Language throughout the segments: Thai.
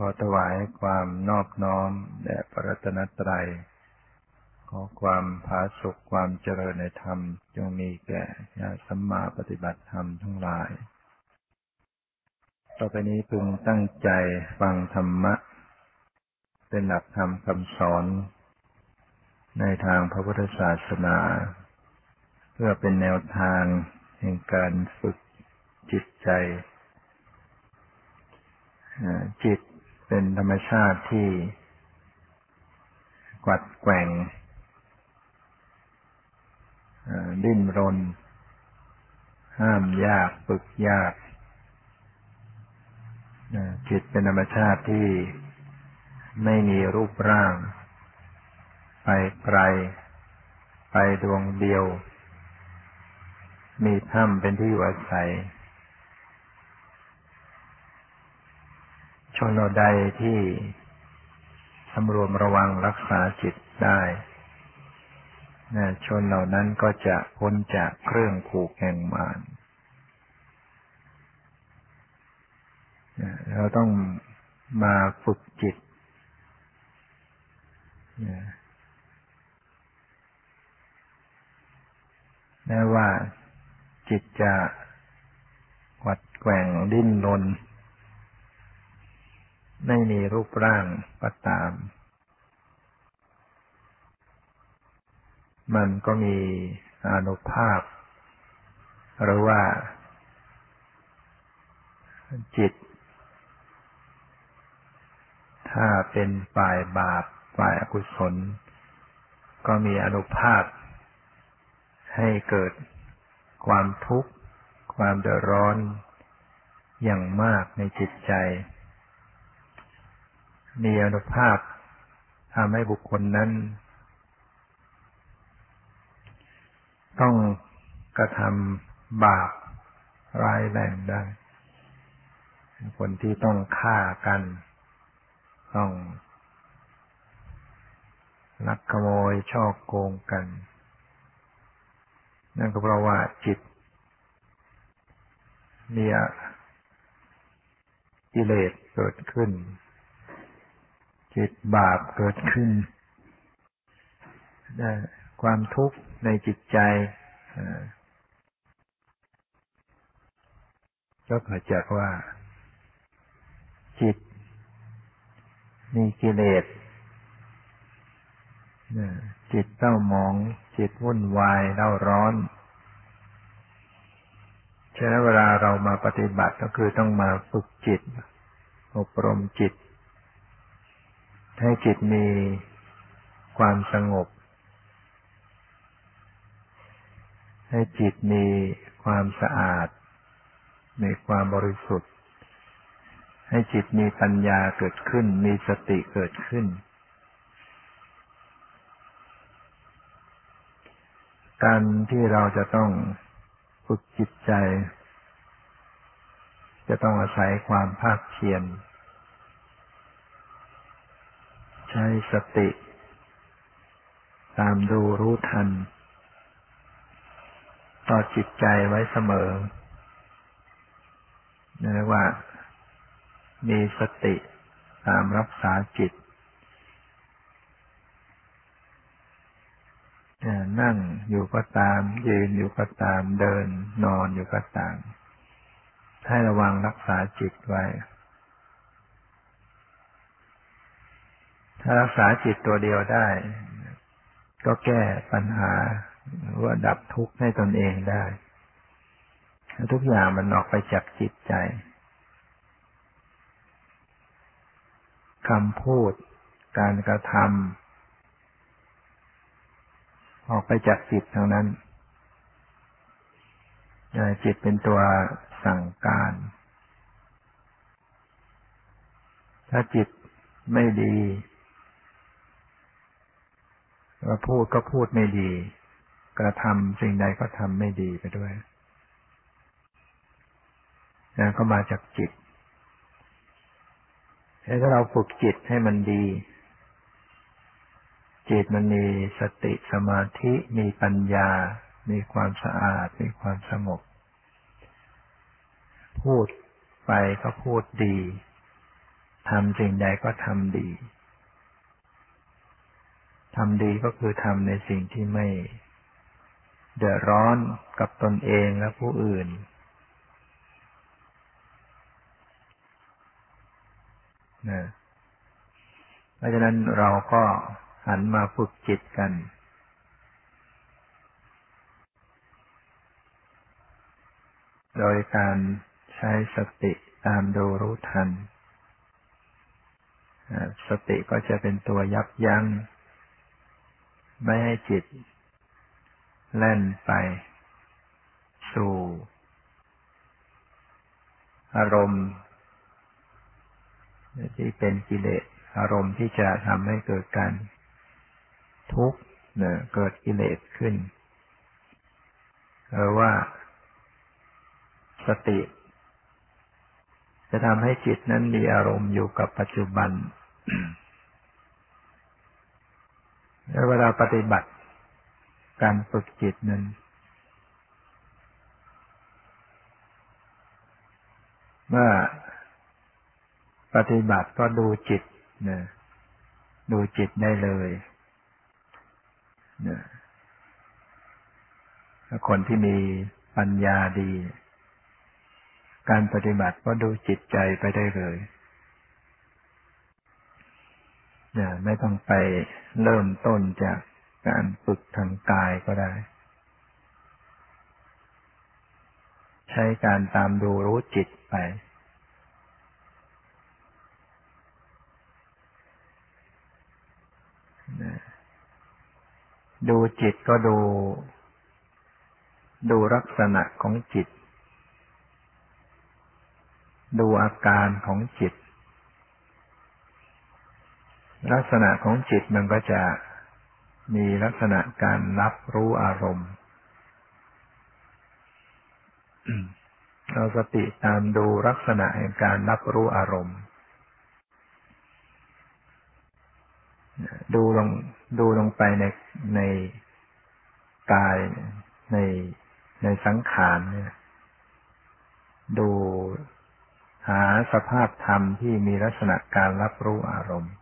ขอถวายความนอบน้อมแด่พระรัตนตรัย ขอความผาสุขความเจริญในธรรม จงมีแก่ญาสัมมาปฏิบัติธรรมทั้งหลาย ต่อไปนี้พึงตั้งใจฟังธรรมะ เป็นหลักธรรมคำสอน ในทางพระพุทธศาสนา เพื่อเป็นแนวทางแห่งการฝึกจิตใจจิต เป็นธรรมชาติที่กวัดแกว่งดิ้นรน ห้ามยากฝึกยากจิตเป็นธรรมชาติที่ไม่มีรูปร่าง ไปไกล ไปดวงเดียว มีถ้ำเป็นที่อยู่อาศัย ชนเราใดที่สำรวมระวังรักษาจิตได้ชนเหล่านั้นก็จะพ้นจากเครื่องผูกแห่งมารเราต้องมาฝึกจิต แม้ว่าจิตจะหวัดแกว่งดิ้นรน ไม่มีรูปร่างก็ตาม มันก็มีอนุภาพ หรือว่า จิต ถ้าเป็นฝ่ายบาปฝ่ายอกุศล ก็มีอนุภาพ ให้เกิดความทุกข์ ความเดือดร้อนอย่างมากในจิตใจ มีอนุภาพทำให้บุคคลนั้น ต้องกระทำบาปร้ายแรงได้คนที่ต้องฆ่ากัน ต้องลักขโมยช่อโกงกัน นั่นก็เพราะว่าจิตมีกิเลสเกิดขึ้น จิตบาปเกิดขึ้น ความทุกข์ในจิตใจก็เกิดจากว่า จิต มีกิเลสจิตเต้าหมอง จิตวุ่นวายเล่าร้อนฉะนั้นเวลาเรามาปฏิบัติก็คือต้องมาฝึกจิต อบรมจิต ให้จิตมีความสงบ ให้จิตมีความสะอาด มีความบริสุทธิ์ ให้จิตมีปัญญาเกิดขึ้น มีสติเกิดขึ้น การที่เราจะต้องฝึกจิตใจ จะต้องอาศัยความภาคเพียร ใช้สติ ตามดูรู้ทัน ต่อจิตใจไว้เสมอเรียกว่า มีสติตามรักษาจิต นั่งอยู่ก็ตาม ยืนอยู่ก็ตาม เดินนอนอยู่ก็ตาม ให้ระวังรักษาจิตไว้ ถ้ารักษาจิตตัวเดียวได้ ก็แก้ปัญหาว่าดับทุกข์ให้ตนเองได้ทุกอย่างมันออกไปจากจิตใจคำพูด การกระทำออกไปจากจิตทั้งนั้นจิตเป็นตัวสั่งการ ถ้าจิตไม่ดี ว่าพูดก็พูดไม่ดี กระทำสิ่งใดก็ทำไม่ดีไปด้วยนั่นก็มาจากจิตถ้าเราฝึกจิตให้มันดี จิตมันมีสติสมาธิมีปัญญา มีความสะอาด มีความสงบ พูดไปก็พูดดีททำสิ่งใดก็ทำดี ทำดีก็คือทำในสิ่งที่ไม่เดือดร้อนกับตนเองและผู้อื่น นะเพราะฉะนั้นเราก็หันมาฝึกจิตกัน โดยการใช้สติตามดูรู้ทัน สติก็จะเป็นตัวยับยัง้ง ไม่ให้จิต แล่นไป สู่ อารมณ์ ที่เป็นกิเลสอารมณ์ที่จะทำให้เกิดการทุกข์เกิดกิเลสขึ้นหรือว่า สติ จะทำให้จิตนั้นมีอารมณ์อยู่กับปัจจุบัน แล้วเวลาปฏิบัติ การฝึกจิตนั้นเมื่อปฏิบัติก็ดูจิตนะดูจิตได้เลยนะคนที่มีปัญญาดี การปฏิบัติก็ดูจิตใจไปได้เลย นะไม่ต้องไปเริ่มต้นจากการฝึกทางกายก็ได้ ใช้การตามดูรู้จิตไป ดูจิตก็ดู ดูลักษณะของจิต ดูอาการของจิต ลักษณะของจิตมันก็จะมีลักษณะการรับรู้อารมณ์ เราสติตามดูลักษณะแห่งการรับรู้อารมณ์ ดูลงดูลงไปในในกายในในสังขารเนี่ย ดูหาสภาพธรรมที่มีลักษณะการรับรู้อารมณ์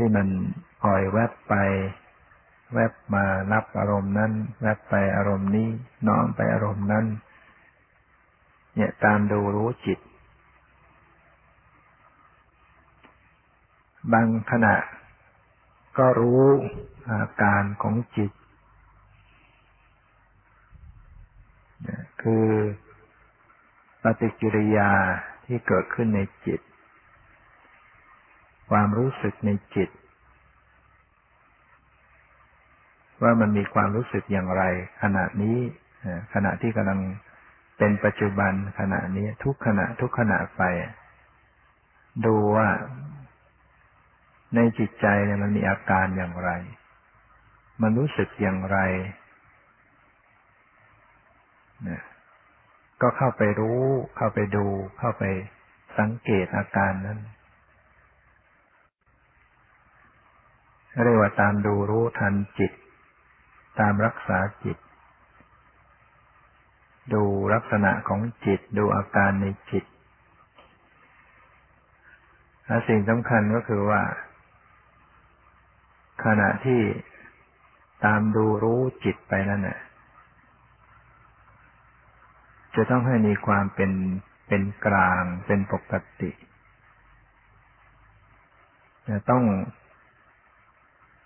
ที่มันปล่อยแวบไป แวบมารับอารมณ์นั้น แวบไปอารมณ์นี้น้อมไปอารมณ์นั้น เนี่ยตามดูรู้จิต บางขณะ ก็รู้อาการของจิต คือปฏิกิริยาที่เกิดขึ้นในจิต ความรู้สึกในจิต ว่ามันมีความรู้สึกอย่างไร ขณะนี้ขณะที่กำลังเป็นปัจจุบันขณะนี้ทุกขณะทุกขณะไป ดูว่าในจิตใจเนี่ยมันมีอาการอย่างไร มันรู้สึกอย่างไรนะก็เข้าไปรู้ เข้าไปดู เข้าไปสังเกตอาการนั้น เรียกว่าตามดูรู้ทันจิต ตามรักษาจิต ดูลักษณะของจิต ดูอาการในจิตและสิ่งสำคัญก็คือว่า ขณะที่ตามดูรู้จิตไปนั่นน่ะจะต้องให้มีความเป็นเป็นกลางเป็นปกติ จะต้อง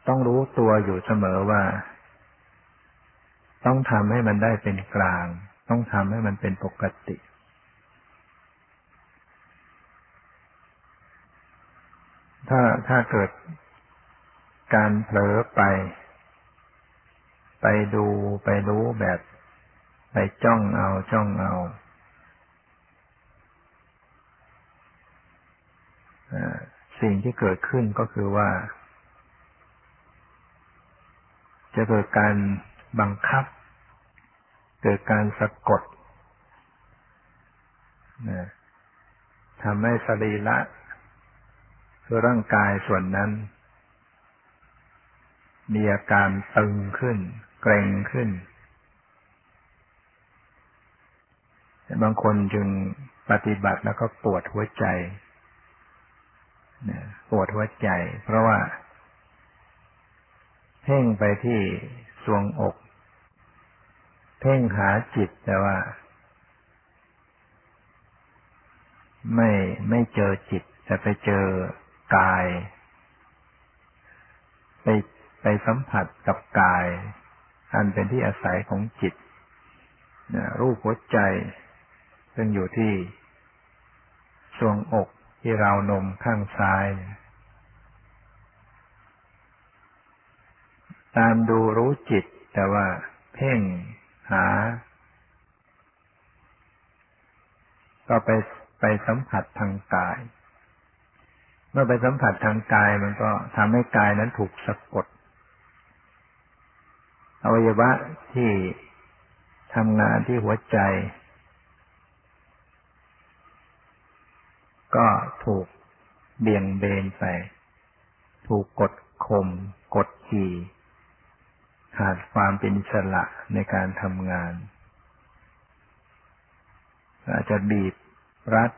ต้องรู้ตัวอยู่เสมอว่า ต้องทำให้มันได้เป็นกลาง ต้องทำให้มันเป็นปกติ ถ้าถ้าเกิดการเผลอไป ไปดูไปรู้แบบ ไปจ้องเอาจ้องเอาสิ่งที่เกิดขึ้นก็คือว่า จะเกิดการบังคับ เกิดการสะกดทำให้สรีระคือร่างกายส่วนนั้น มีอาการตึงขึ้น เกร็งขึ้น บางคนจึงปฏิบัติแล้วก็ปวดหัวใจปวดหัวใจ เพราะว่า เพ่งไปที่สวงอก เพ่งหาจิตแต่ว่า ไม่ไม่เจอจิต แต่ไปเจอกาย ไปไปสัมผัสกับกาย อันเป็นที่อาศัยของจิตรูปหัวใจ ซึ่งอยู่ที่ทรวงอกที่ราวนมข้างซ้าย ตามดูรู้จิต แต่ว่าเพ่งหา ก็ไปไปสัมผัสทางกาย เมื่อไปสัมผัสทางกายมันก็ทำให้กายนั้นถูกสะกดอวัยวะที่ทำงานที่หัวใจ ก็ถูกเบี่ยงเบนไป ถูกกดข่มกดขี่ ขาดความเป็นสละในการทำงาน อาจจะบีบรัด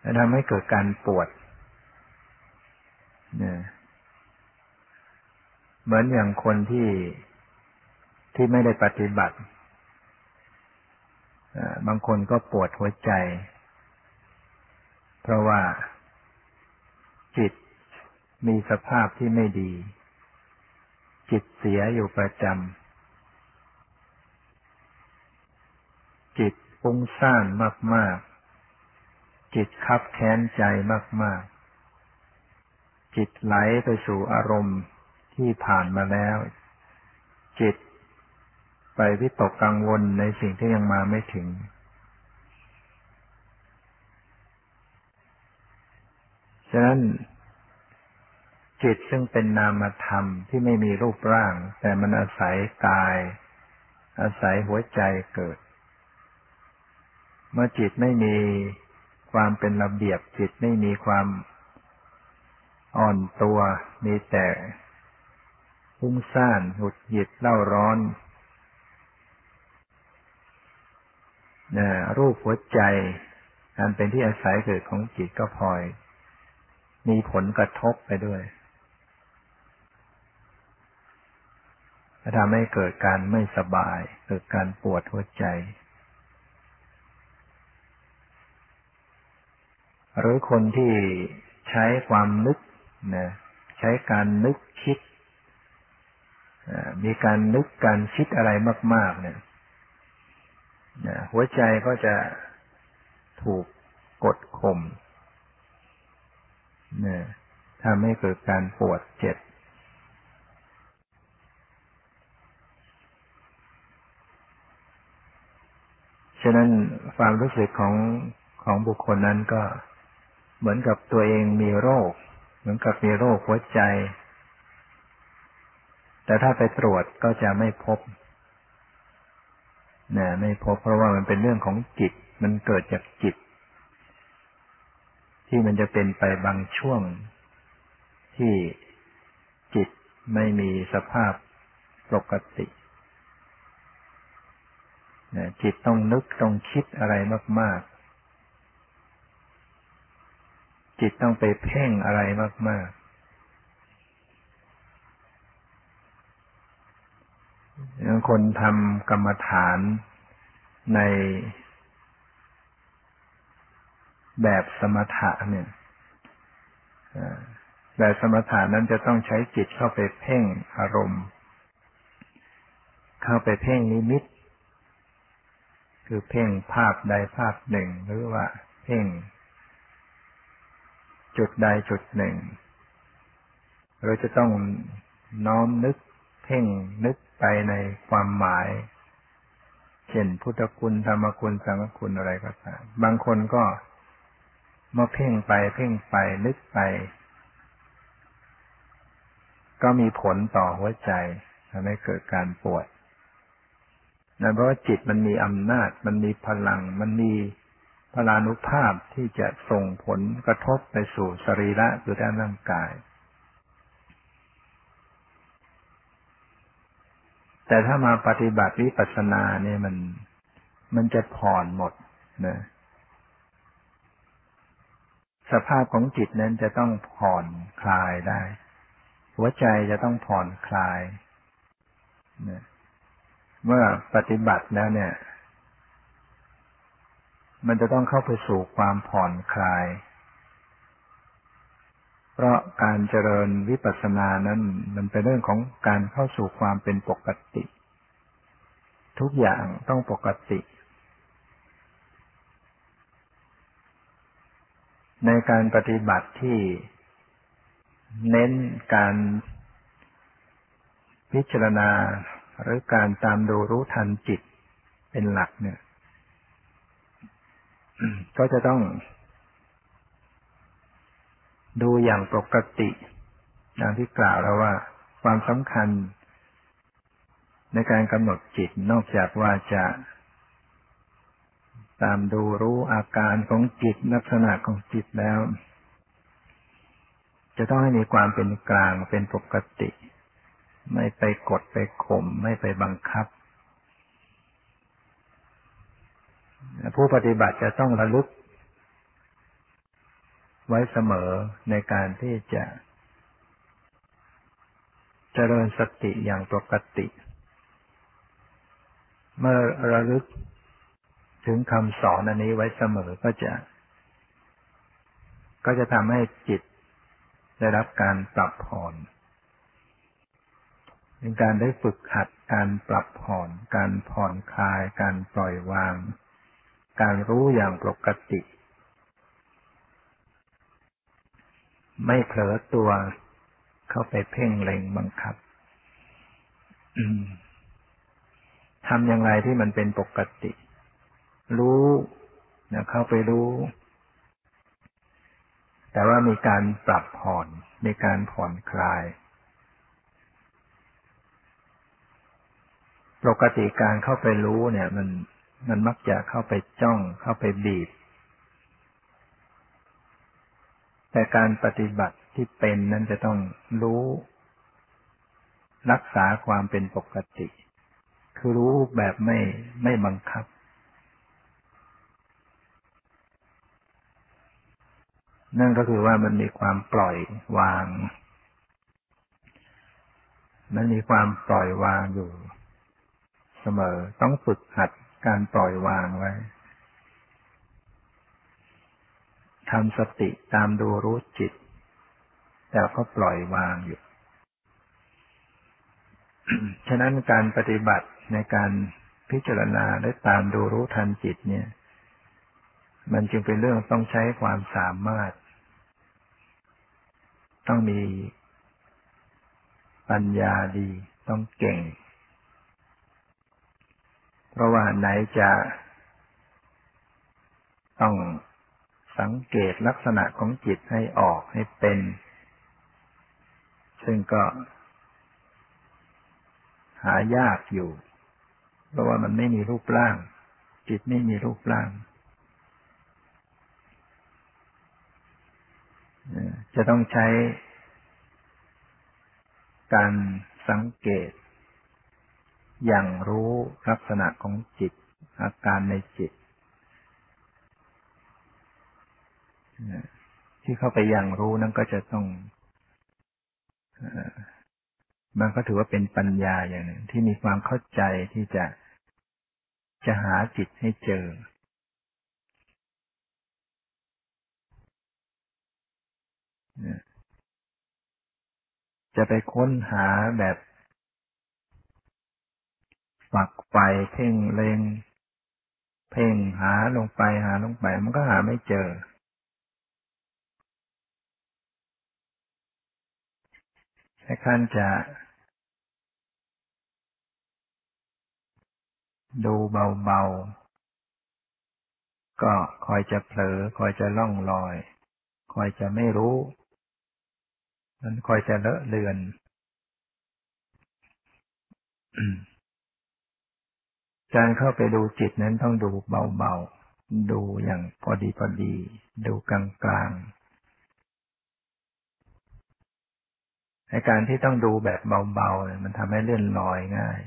และทำให้เกิดการปวดเนี่ยเหมือนอย่างคนที่ที่ไม่ได้ปฏิบัติบางคนก็ปวดหัวใจ เพราะว่าจิตมีสภาพที่ไม่ดี จิตเสียอยู่ประจำ จิตฟุ้งซ่านมาก ๆ จิตคับแค้นใจมาก ๆ จิตไหลไปสู่อารมณ์ที่ผ่านมาแล้ว จิตไปวิตกกังวลในสิ่งที่ยังมาไม่ถึง ฉะนั้น จิตซึ่งเป็นนามธรรมที่ไม่มีรูปร่าง แต่มันอาศัยกาย อาศัยหัวใจเกิด เมื่อจิตไม่มีความเป็นระเบียบจิตไม่มีความอ่อนตัวมีแต่พุ่งซ่านหุดหยิดเล่าร้อนรูปหัวใจอันเป็นที่อาศัยเกิดของจิตก็พลอย มีผลกระทบไปด้วย ทำให้เกิดการไม่สบาย เกิดการปวดหัวใจ หรือคนที่ใช้ความนึกนะใช้การนึกคิด มีการนึกการคิดอะไรมาก ๆ เนี่ยหัวใจก็จะถูกกดข่มเนี่ยทำให้เกิดการปวดเจ็บ ฉะนั้นความรู้สึกของของบุคคลนั้นก็เหมือนกับตัวเองมีโรค เหมือนกับมีโรคหัวใจ แต่ถ้าไปตรวจก็จะไม่พบนะไม่พบเพราะว่ามันเป็นเรื่องของจิต มันเกิดจากจิต ที่มันจะเป็นไปบางช่วง ที่จิตไม่มีสภาพปกติ จิตต้องนึกต้องคิดอะไรมาก ๆ จิตต้องไปเพ่งอะไรมากๆคนทำกรรมฐานในแบบสมถะเนี่ยแบบสมถะนั้นจะต้องใช้จิตเข้าไปเพ่งอารมณ์ เข้าไปเพ่งนิมิต คือเพ่งภาพใดภาพหนึ่ง หรือว่า เพ่ง จุดใดจุดหนึ่ง เราจะต้องน้อมนึก เพ่งนึกไปในความหมาย เช่นพุทธคุณธรรมคุณสังฆคุณอะไรก็ตามบางคนก็มาเพ่งไป เพ่งไปนึกไป ก็มีผลต่อหัวใจทำให้เกิดการปวด นั่นเพราะว่าจิตมันมีอำนาจ มันมีพลัง มันมีพลานุภาพที่จะส่งผลกระทบไปสู่สรีระคือด้านร่างกาย แต่ถ้ามาปฏิบัติวิปัสสนาเนี่ยมันมันจะผ่อนหมดนะสภาพของจิตนั้นจะต้องผ่อนคลายได้ หัวใจจะต้องผ่อนคลายนะ เมื่อปฏิบัติแล้วเนี่ย มันจะต้องเข้าไปสู่ความผ่อนคลาย เพราะการเจริญวิปัสสนานั้น มันเป็นเรื่องของการเข้าสู่ความเป็นปกติ ทุกอย่างต้องปกติ ในการปฏิบัติที่เน้นการพิจารณา หรือการตามดูรู้ทันจิตเป็นหลักเนี่ย ก็จะต้อง ดูอย่างปกติอย่างที่กล่าวแล้วว่า ความสำคัญ ในการกำหนดจิตนอกจากว่าจะ ตามดูรู้อาการของจิตลักษณะของจิตแล้ว จะต้องให้มีความเป็นกลางเป็นปกติ ไม่ไปกดไปข่มไม่ไปบังคับ ผู้ปฏิบัติจะต้องระลึก ไว้เสมอในการที่จะเจริญสติอย่างปกติ เมื่อระลึกถึงคำสอนอันนี้ไว้เสมอก็จะ ก็จะทำให้จิตได้รับการปรับผ่อน เป็นการได้ฝึกหัดการปรับผ่อน การผ่อนคลาย การปล่อยวาง การรู้อย่างปกติ ไม่เผลอตัวเข้าไปเพ่งเล็งบังคับทำอย่างไรที่มันเป็นปกติ รู้นะเข้าไปรู้ แต่ว่ามีการปรับผ่อน มีการผ่อนคลาย ปกติการเข้าไปรู้เนี่ย มันมันมักจะเข้าไปจ้องเข้าไปบีบ แต่การปฏิบัติที่เป็นนั้นจะต้องรู้ รักษาความเป็นปกติ คือรู้แบบไม่ไม่บังคับ นั่นก็คือว่ามันมีความปล่อยวาง มันมีความปล่อยวางอยู่ เสมอ ต้องฝึกหัดการปล่อยวางไว้ทำสติตามดูรู้จิต แต่ก็ปล่อยวางอยู่ ฉะนั้นการปฏิบัติในการพิจารณาและตามดูรู้ทันจิตเนี่ย มันจึงเป็นเรื่องต้องใช้ความสามารถ ต้องมีปัญญาดี ต้องเก่ง เพราะว่าไหนจะต้องสังเกตลักษณะของจิตให้ออกให้เป็น ซึ่งก็ หายากอยู่ เพราะว่ามันไม่มีรูปร่าง จิตไม่มีรูปร่าง จะต้องใช้การสังเกต อย่างรู้ลักษณะของจิต อาการในจิต ที่เข้าไปอย่างรู้นั้นก็จะต้องมันก็ถือว่าเป็นปัญญาอย่างหนึ่ง ที่มีความเข้าใจที่จะจะหาจิตให้เจอ จะไปค้นหาแบบ ฝักไฟเพ่งเลงเพ่งหาลงไปหาลงไป มันก็หาไม่เจอแค่ขั้นจะดูเบาๆ ก็คอยจะเผลอ คอยจะล่องลอย คอยจะไม่รู้ มันคอยจะเลอะเลือน การเข้าไปดูจิตนั้นต้องดูเบาๆ ดูอย่างพอดีพอดี ดูกลางๆในการที่ต้องดูแบบเบาๆมันทำให้เลื่อนลอยง่าย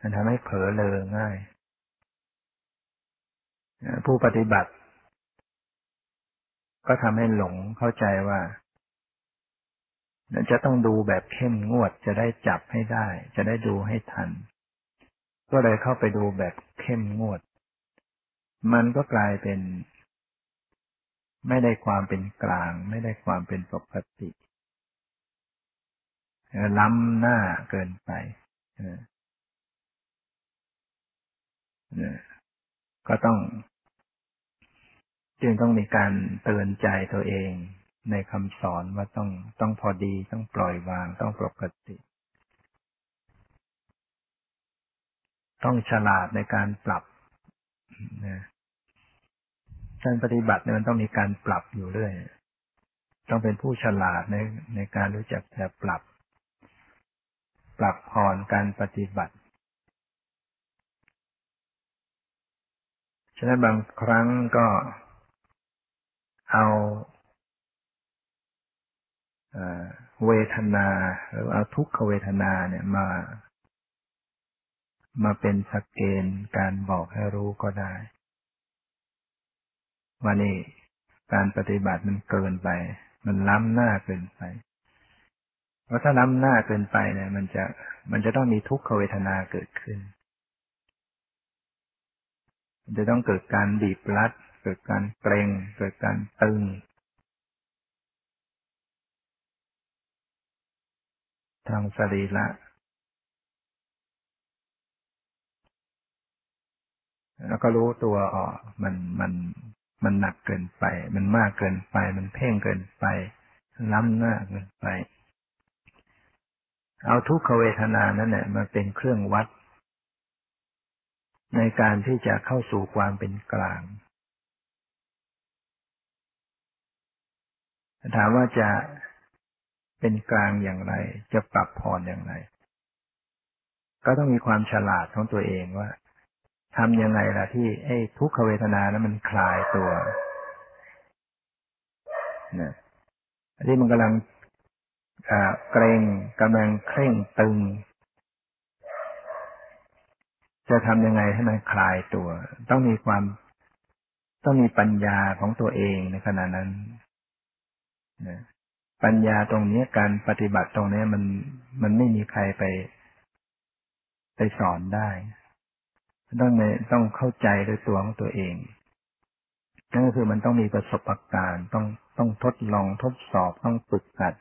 มันทำให้เผลอเลอง่าย ผู้ปฏิบัติ ก็ทำให้หลงเข้าใจว่าจะต้องดูแบบเข้มงวดจะได้จับให้ได้ จะได้ดูให้ทัน ก็เลยเข้าไปดูแบบเข้มงวด มันก็กลายเป็น ไม่ได้ความเป็นกลาง ไม่ได้ความเป็นปกติล้ำหน้าเกินไปก็ต้องจึงต้องมีการเตือนใจตัวเองในคำสอนว่าต้องต้องพอดีต้องปล่อยวางต้องปกติ ต้องฉลาดในการปรับนะการปฏิบัติเนี่ยมันต้องมีการปรับอยู่เรื่อย ต้องเป็นผู้ฉลาดในในการรู้จักจะปรับ ปรับผ่อนการปฏิบัติ ฉะนั้นบางครั้งก็เอาเวทนา หรือเอาทุกขเวทนาเนี่ยมา มาเป็นสกเกณฑ์การบอกให้รู้ก็ได้ ว่านี่การปฏิบัติมันเกินไป มันล้ำหน้าเกินไป เพราะถ้าล้ำหน้าเกินไปเนี่ย มันจะมันจะต้องมีทุกขเวทนาเกิดขึ้น มันจะต้องเกิดการบีบรัด เกิดการเกรง เกิดการตึงทางสรีระ แล้วก็รู้ตัวอ๋อมันมันมันหนักเกินไป มันมากเกินไป มันเพ่งเกินไป ล้ำหน้าเกินไป เอาทุกขเวทนานั่นแหละมาเป็นเครื่องวัด ในการที่จะเข้าสู่ความเป็นกลางถามว่าจะเป็นกลางอย่างไร จะปรับผ่ออย่างไร ก็ต้องมีความฉลาดของตัวเองว่า ทำยังไงล่ะที่ไอ้ทุกขเวทนานั้นมันคลายตัวนะที่มันกำลังเกรงกำลังเคร่งตึง จะทำยังไงให้มันคลายตัว ต้องมีความต้องมีปัญญาของตัวเองในขณะนั้นนะปัญญาตรงนี้การปฏิบัติตรงนี้มันมันไม่มีใครไป ไปสอนได้ ต้องในต้องเข้าใจด้วยตัวของตัวเองนั่นก็คือมันต้องมีประสบการณ์ ต้องต้องทดลองทดสอบต้องฝึกหัด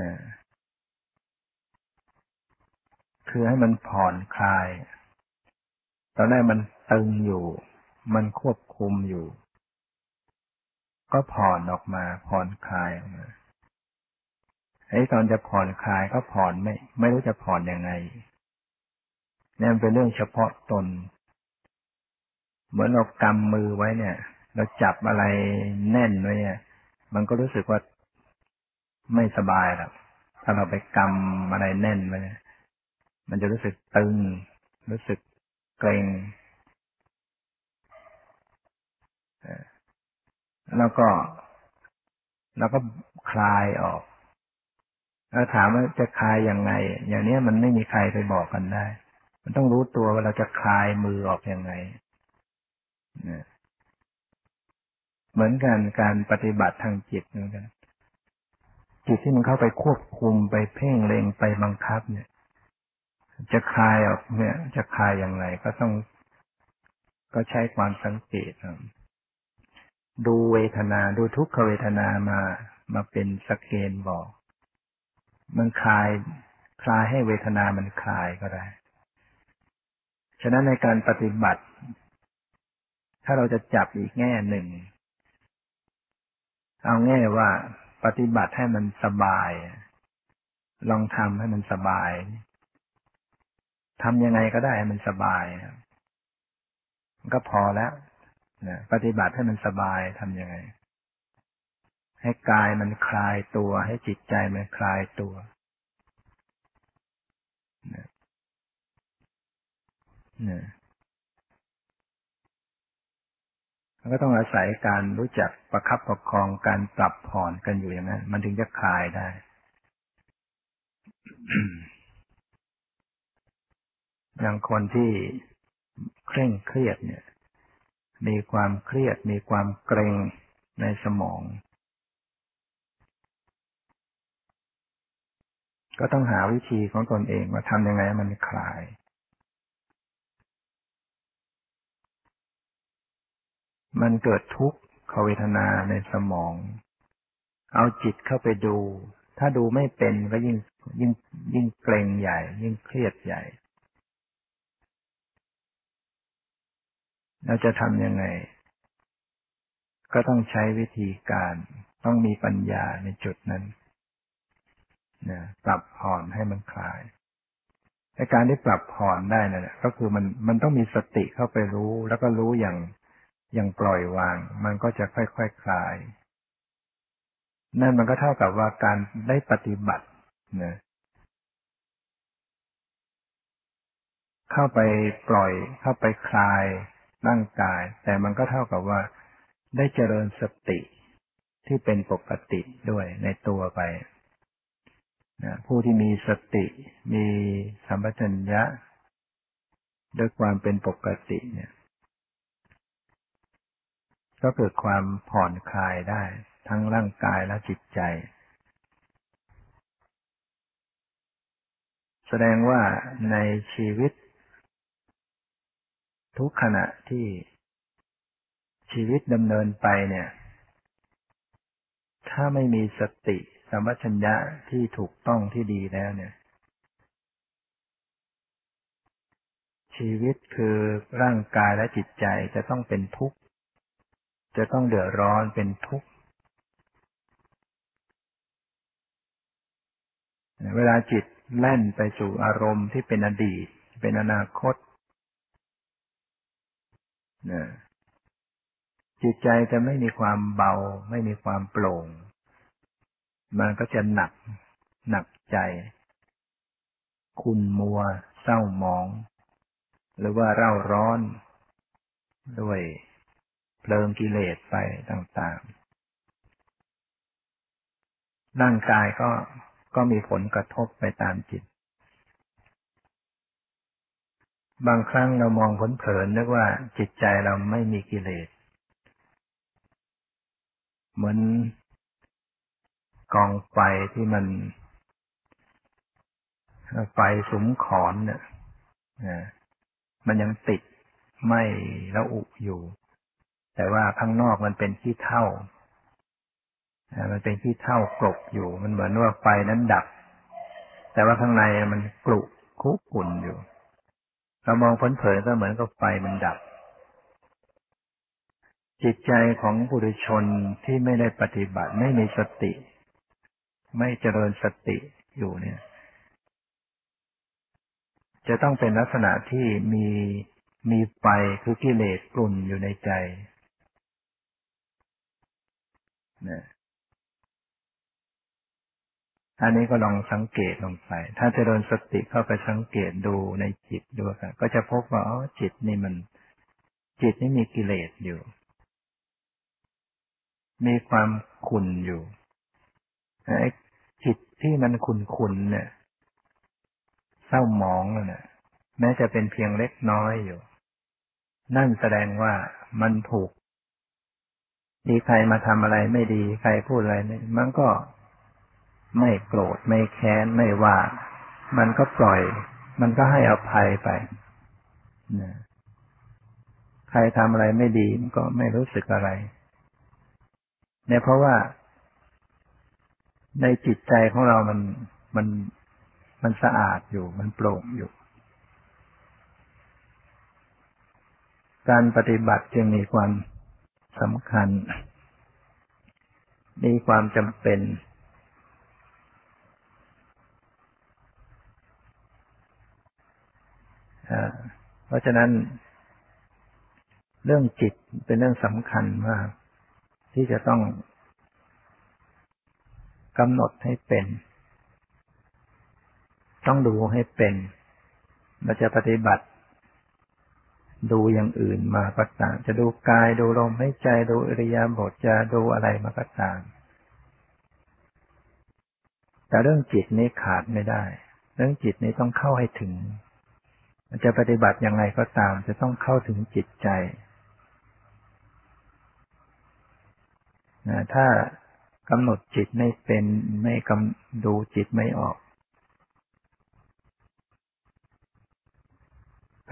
นะคือให้มันผ่อนคลาย ตอนแรกมันตึงอยู่ มันควบคุมอยู่ ก็ผ่อนออกมา ผ่อนคลายออกมาไอ้ตอนจะผ่อนคลายก็ผ่อนไม่ ไม่รู้จะผ่อนยังไง นี่ยเป็นเรื่องเฉพาะตน เหมือนเรากำมือไว้เนี่ย เราจับอะไรแน่นไว้เนี่ย มันก็รู้สึกว่าไม่สบายหรอกถ้าเราไปกำอะไรแน่นไว้มันจะรู้สึกตึง รู้สึกเกรงแล้วก็ แล้วก็คลายออก แล้วถามว่าจะคลายยังไง อย่างนี้มันไม่มีใครไปบอกกันได้ มันต้องรู้ตัวว่าเราจะคลายมือออกอยังไงเหมือนกันการปฏิบัติทางจิตเหมือนกันจิตที่มันเข้าไปควบคุมไปเพ่งเล็งไปบังคับ เนี่ย จะคลายออกเนี่ย จะคลายอย่างไรก็ต้องก็ใช้ความสังเกตดูเวทนาดูทุกขเวทนามามาเป็นสเกนบอก มันคลาย คลายให้เวทนามันคลายก็ได้ ฉะนั้นในการปฏิบัติ ถ้าเราจะจับอีกแง่หนึ่ง เอาแง่ว่าปฏิบัติให้มันสบาย ลองทำให้มันสบายทำยังไงก็ได้ให้มันสบายมันก็พอแล้วนะปฏิบัติให้มันสบายทำยังไง ให้กายมันคลายตัว ให้จิตใจมันคลายตัว เนี่ยมันก็ต้องอาศัยการรู้จักประคับประคองการปรับผ่อนกันอยู่อย่างนั้น มันถึงจะคลายได้อย่างคนที่เคร่งเครียดเนี่ย มีความเครียด มีความเกรงในสมอง ก็ต้องหาวิธีของตนเองว่าทำยังไงมันคลาย มันเกิดทุกขเวทนาในสมอง เอาจิตเข้าไปดู ถ้าดูไม่เป็นก็ยิ่งยิ่งยิ่งเกรงใหญ่ ยิ่งเครียดใหญ่ เราจะทำยังไง ก็ต้องใช้วิธีการต้องมีปัญญาในจุดนั้นนะปรับผ่อนให้มันคลายในการที่ปรับผ่อนได้นะ่ะก็คือมันมันต้องมีสติเข้าไปรู้ แล้วก็รู้อย่าง ย่างปล่อยวาง มันก็จะค่อยๆคคลาย นั่นมันก็เท่ากับว่าการได้ปฏิบัตินะเข้าไปปล่อย เข้าไปคลายร่างกาย แต่มันก็เท่ากับว่าได้เจริญสติที่เป็นปกติด้วยในตัวไปนะผู้ที่มีสติ มีสัมปชัญญะ ด้วยความเป็นปกติเนี่ย ก็เกิดความผ่อนคลายได้ ทั้งร่างกายและจิตใจ แสดงว่าในชีวิต ทุกขณะที่ชีวิตดำเนินไปเนี่ย ถ้าไม่มีสติสัมปชัญญะที่ถูกต้องที่ดีแล้วเนี่ย ชีวิตคือร่างกายและจิตใจจะต้องเป็นทุกข์ จะต้องเดือดร้อนเป็นทุกข์เวลาจิตแล่นไปสู่อารมณ์ที่เป็นอดีต เป็นอนาคตนะจิตใจจะไม่มีความเบา ไม่มีความโปร่ง มันก็จะหนัก หนักใจ คุณมัว เศร้าหมอง หรือว่าเร่าร้อน ด้วย เพลิงกิเลสไปต่างๆ ร่างกายก็ก็มีผลกระทบไปตามจิต บางครั้งเรามองผลเผินนึกว่าจิตใจเราไม่มีกิเลส เหมือนกองไฟที่มันไฟสุมขอนเนี่ยมันยังติดไมแล้วอุอยู่ แต่ว่าข้างนอกมันเป็นขี้เท่ามันเป็นขี้เท่ากลบอยู่ มันเหมือนว่าไฟนั้นดับ แต่ว่าข้างในมันกลุคุกุ่นอยู่ เรามองผลเผินก็เหมือนกับไฟมันดับ จิตใจของผู้ดุชนที่ไม่ได้ปฏิบัติไม่มีสติ ไม่เจริญสติอยู่เนี่ย จะต้องเป็นลักษณะที่มีมีไฟคือกิเลสกลุ่นอยู่ในใจ นะอันนี้ก็ลองสังเกตลงไป ถ้าเจริญสติเข้าไปสังเกตดูในจิตดูกันก็จะพบว่าอ๋อจิตนี่มัน จิตนี่มีกิเลสอยู่ มีความขุ่นอยู่ไอ้จิตที่มันขุ่นขุนเนี่ยเศร้าหมองเนี่ยแม้จะเป็นเพียงเล็กน้อยอยู่ นั่นแสดงว่ามันถูก มีใครมาทำอะไรไม่ดี ใครพูดอะไรเนี่มันก็ไม่โกรธไม่แค้นไม่ว่า มันก็ปล่อย มันก็ให้อภัยไปนะใครทำอะไรไม่ดีมันก็ไม่รู้สึกอะไรเนี่ยเพราะว่า ในจิตใจของเรามันมันมันสะอาดอยู่ มันโปร่งอยู่ การปฏิบัติจึงมีความ สำคัญ มีความจำเป็น เพราะฉะนั้น เรื่องจิตเป็นเรื่องสำคัญมากที่จะต้องกำหนดให้เป็น ต้องดูให้เป็นเราจะปฏิบัติ ดูอย่างอื่นมาก็ตาม จะดูกายดูลมหายใจดูอริยาบทจะดูอะไรมาก็ตาม แต่เรื่องจิตนี่ขาดไม่ได้ เรื่องจิตนี่ต้องเข้าให้ถึง มันจะปฏิบัติอย่างไรก็ตาม จะต้องเข้าถึงจิตใจนะถ้ากำหนดจิตไม่เป็นไม่กำดูจิตไม่ออก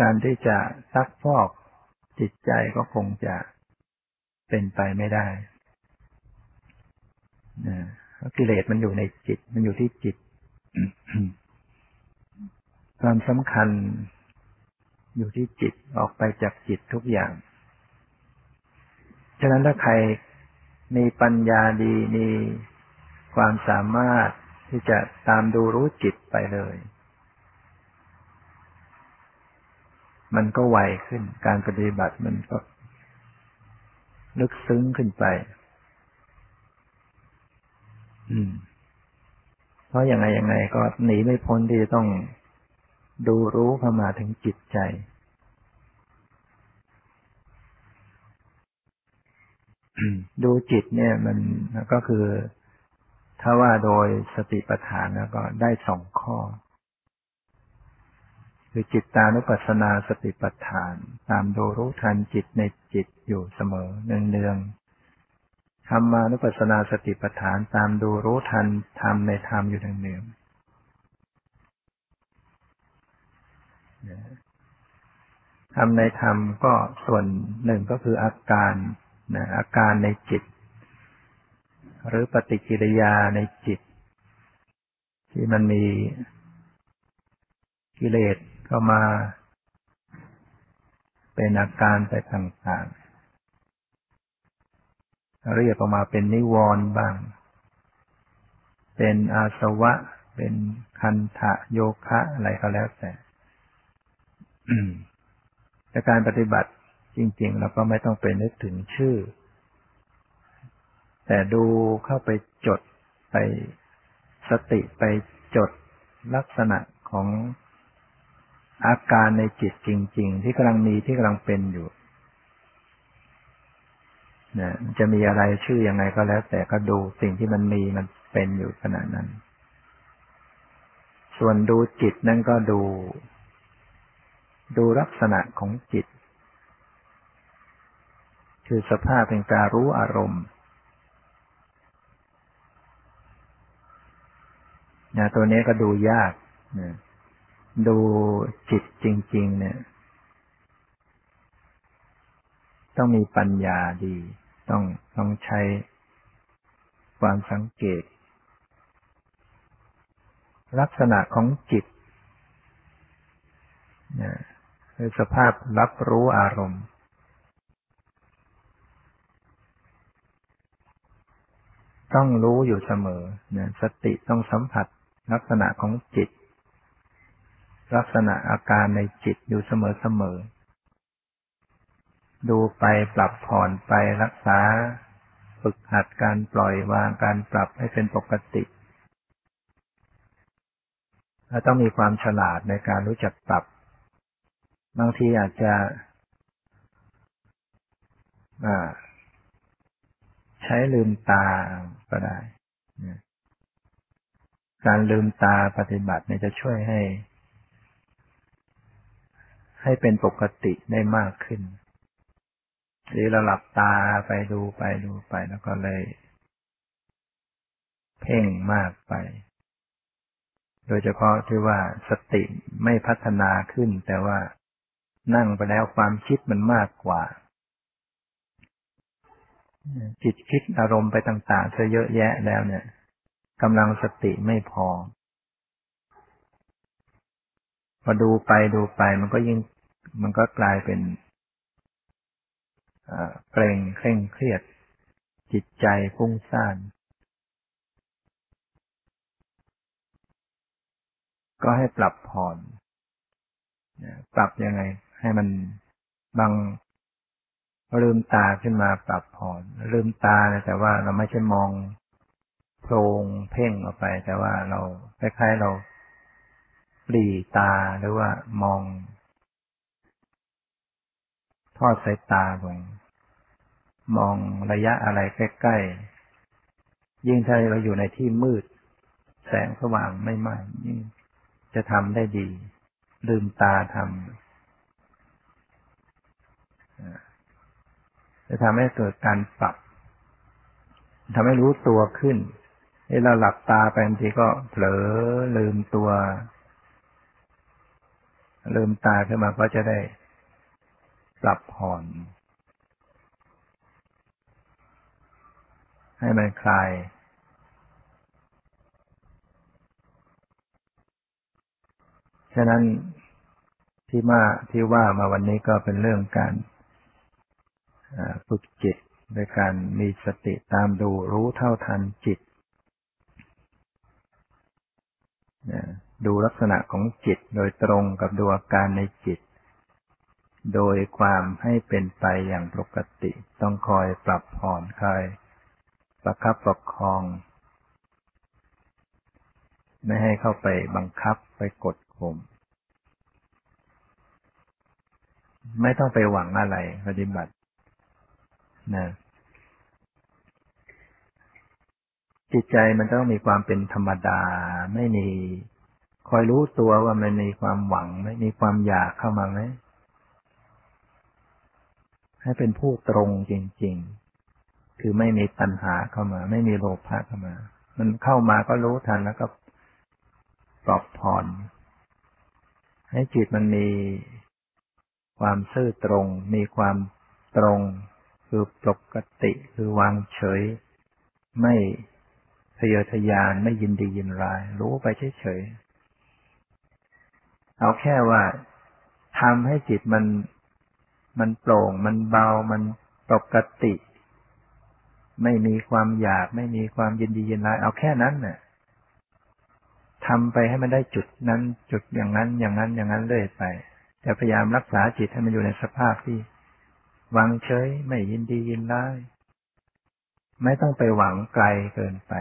การที่จะซักฟอกจิตใจก็คงจะเป็นไปไม่ได้นะกิเลสมันอยู่ในจิต มันอยู่ที่จิต ความสำคัญอยู่ที่จิตออกไปจากจิตทุกอย่าง ฉะนั้นถ้าใครมีปัญญาดีมีความสามารถที่จะตามดูรู้จิตไปเลย มันก็ไวขึ้น การปฏิบัติมันก็ลึกซึ้งขึ้นไป อืม เพราะยังไงยังไงก็หนีไม่พ้นที่จะต้องดูรู้เข้ามาถึงจิตใจ ดูจิตเนี่ย มันก็คือ ถ้าว่าโดยสติปัฏฐานแล้วก็ได้สองข้อ คือจิตตานุปัสสนาสติปัฏฐาน ตามดูรู้ทันจิตในจิตอยู่เสมอเนืองๆธรรมานุปัสสนาสติปัฏฐาน ตามดูรู้ทันธรรมในธรรมอยู่เนืองๆทำในธรรมก็ส่วนหนึ่งก็คืออาการนะอาการในจิต หรือปฏิกิริยาในจิต ที่มันมีกิเลส เข้ามา เป็นอาการไปต่างๆ เรียกออกมาเป็นนิวรณ์บ้าง เป็นอาสวะ เป็นคันทะโยคะอะไรก็แล้วแต่แต่การปฏิบัติจริงๆเราก็ไม่ต้องไปนึกถึงชื่อ แต่ดูเข้าไปจดไปสติไปจดลักษณะของ อาการในจิตจริง ๆ ที่กำลังมีที่กำลังเป็นอยู่นะจะมีอะไรชื่อยังไงก็แล้ว แต่ก็ดูสิ่งที่มันมีมันเป็นอยู่ขณะนั้น ส่วนดูจิตนั่นก็ดู ดูลักษณะของจิต คือสภาพเป็นการรู้อารมณ์นะตัวนี้ก็ดูยากนะ ดูจิตจริง ๆ เนี่ย ต้องมีปัญญาดี ต้องต้องใช้ความสังเกต ลักษณะของจิตนะคือสภาพรับรู้อารมณ์ ต้องรู้อยู่เสมอนะสติต้องสัมผัสลักษณะของจิต ลักษณะอาการในจิตอยู่เสมอเสมอดูไปปรับผ่อนไปรักษา ฝึกหัดการปล่อยวางการปรับให้เป็นปกติและต้องมีความฉลาดในการรู้จักปรับ บางทีอาจจะใช้ลืมตาก็ได้ การลืมตาปฏิบัติเนี่ยจะช่วยให้ ให้เป็นปกติได้มากขึ้นหรือเราหลับตาไปดูไปดูไปแล้วก็เลย เพ่งมากไป โดยเฉพาะที่ว่าสติไม่พัฒนาขึ้น แต่ว่านั่งไปแล้วความคิดมันมากกว่า จิตคิดอารมณ์ไปต่างๆเธอเยอะแยะแล้วเนี่ยกำลังสติไม่พอพอดูไปดูไปมันก็ยิ่ง มันก็กลายเป็นเกรงเคร่งเครียด จิตใจฟุ้งซ่าน ก็ให้ปรับผ่อนปรับยังไง ให้มันบางลืมตาขึ้นมาปรับผ่อนลืมตาแต่ว่าเราไม่ใช่มองโพรงเพ่งออกไป แต่ว่าเราคล้ายๆเราปลีตาหรือว่ามอง อดสายตาลง มองระยะอะไรใกล้ๆ ยิ่งถ้าเราอยู่ในที่มืด แสงสว่างไม่มากยิ่งจะทำได้ดี ลืมตาทำจะทำให้เกิดการปรับทำให้รู้ตัวขึ้นเราหลับตาไปบางทีก็เผลอลืมตัว ลืมตาขึ้นมาก็จะได้ ปรับผ่อน ให้มันคลายฉะนั้นที่มาที่ว่ามาวันนี้ก็เป็นเรื่องการฝึกจิตโดยการมีสติตามดูรู้เท่าทันจิต ดูลักษณะของจิตโดยตรงกับดูอาการในจิต โดยความให้เป็นไปอย่างปกติ ต้องคอยปรับผ่อนคลายประคับประคอง ไม่ให้เข้าไปบังคับไปกดข่มไม่ต้องไปหวังอะไรปฏิบัตินะจิตใจมันต้องมีความเป็นธรรมดา ไม่มี คอยรู้ตัวว่ามันมีความหวัง ไม่มีความอยากเข้ามาไหม ให้เป็นผู้ตรงจริง ๆ คือไม่มีตัณหาเข้ามา ไม่มีโลภะเข้ามา มันเข้ามาก็รู้ทันแล้วก็ปลอบผ่อน ให้จิตมันมีความซื่อตรง มีความตรง คือปกติคือวางเฉย ไม่ทะเยอทะยานไม่ยินดียินร้าย รู้ไปเฉยๆเอาแค่ว่าทำให้จิตมัน มันโปร่ง มันเบา มันปกติ ไม่มีความอยาก ไม่มีความยินดียินร้าย เอาแค่นั้นน่ะทำไปให้มันได้จุดนั้น จุดอย่างนั้น อย่างนั้น อย่างนั้นเรื่อยไปแต่พยายามรักษาจิตให้มันอยู่ในสภาพที่วางเฉย ไม่ยินดียินร้าย ไม่ต้องไปหวังไกลเกินไป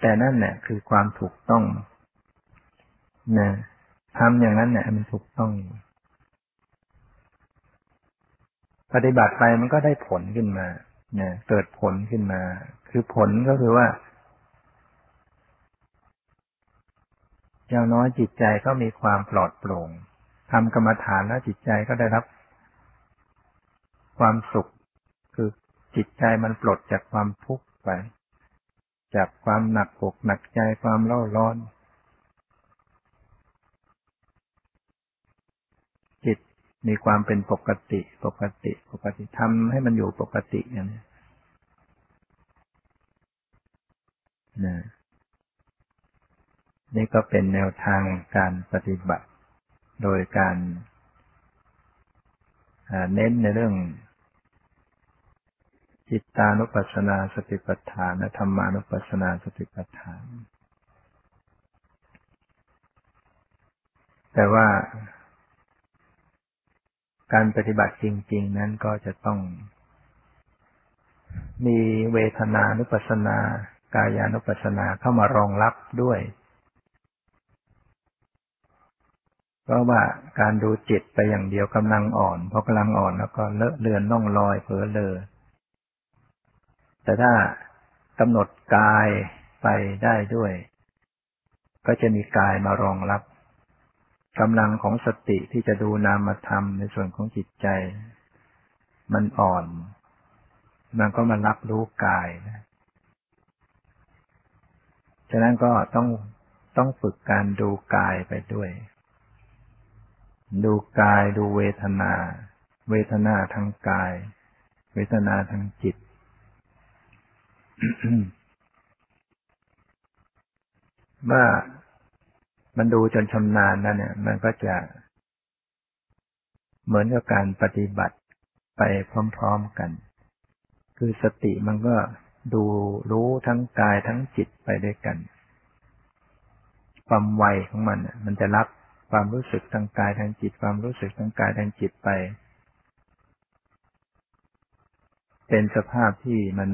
แต่นั่นแหละคือความถูกต้องนะทำอย่างนั้นเนี่ยมันถูกต้อง ปฏิบัติไปมันก็ได้ผลขึ้นมาเนี่ยเกิดผลขึ้นมา คือผลก็คือว่าอย่างน้อยจิตใจก็มีความปลอดโปร่งทำกรรมฐานแล้วจิตใจก็ได้รับ ความสุข คือจิตใจมันปลดจากความทุกข์ไป จากความหนักอกหนักใจความเล่าร้อน จิต มีความเป็นปกติ ปกติ ปกติทำให้มันอยู่ปกติอย่างนี้นะนี่ก็เป็นแนวทางการปฏิบัติ โดยการเน้นในเรื่อง จิตตานุปัสสนาสติปัฏฐานธรรมานุปัสสนาสติปัฏฐาน แต่ว่า การปฏิบัติจริง ๆ นั้นก็จะต้อง มีเวทนานุปัสสนา กายานุปัสสนาเข้ามารองรับด้วย เพราะว่าการดูจิตไปอย่างเดียวกำลังอ่อนพอกำลังอ่อนแล้วก็เลอะเลือนน่องลอยเผลอเลอแต่ถ้ากำหนดกายไปได้ด้วย ก็จะมีกายมารองรับ กำลังของสติที่จะดูนามธรรมในส่วนของจิตใจ มันอ่อน มันก็มารับรู้กายนะฉะนั้นก็ต้องต้องฝึกการดูกายไปด้วย ดูกายดูเวทนา เวทนาทางกาย เวทนาทางจิตเมื่อ มันดูจนชำนาญนั่นเนี่ย มันก็จะเหมือนกับการปฏิบัติไปพร้อมๆกัน คือสติมันก็ดูรู้ทั้งกายทั้งจิตไปด้วยกัน ความไวของมัน มันจะรับความรู้สึกทางกายทางจิต ความรู้สึกทางกายทางจิตไป เป็นสภาพที่มัน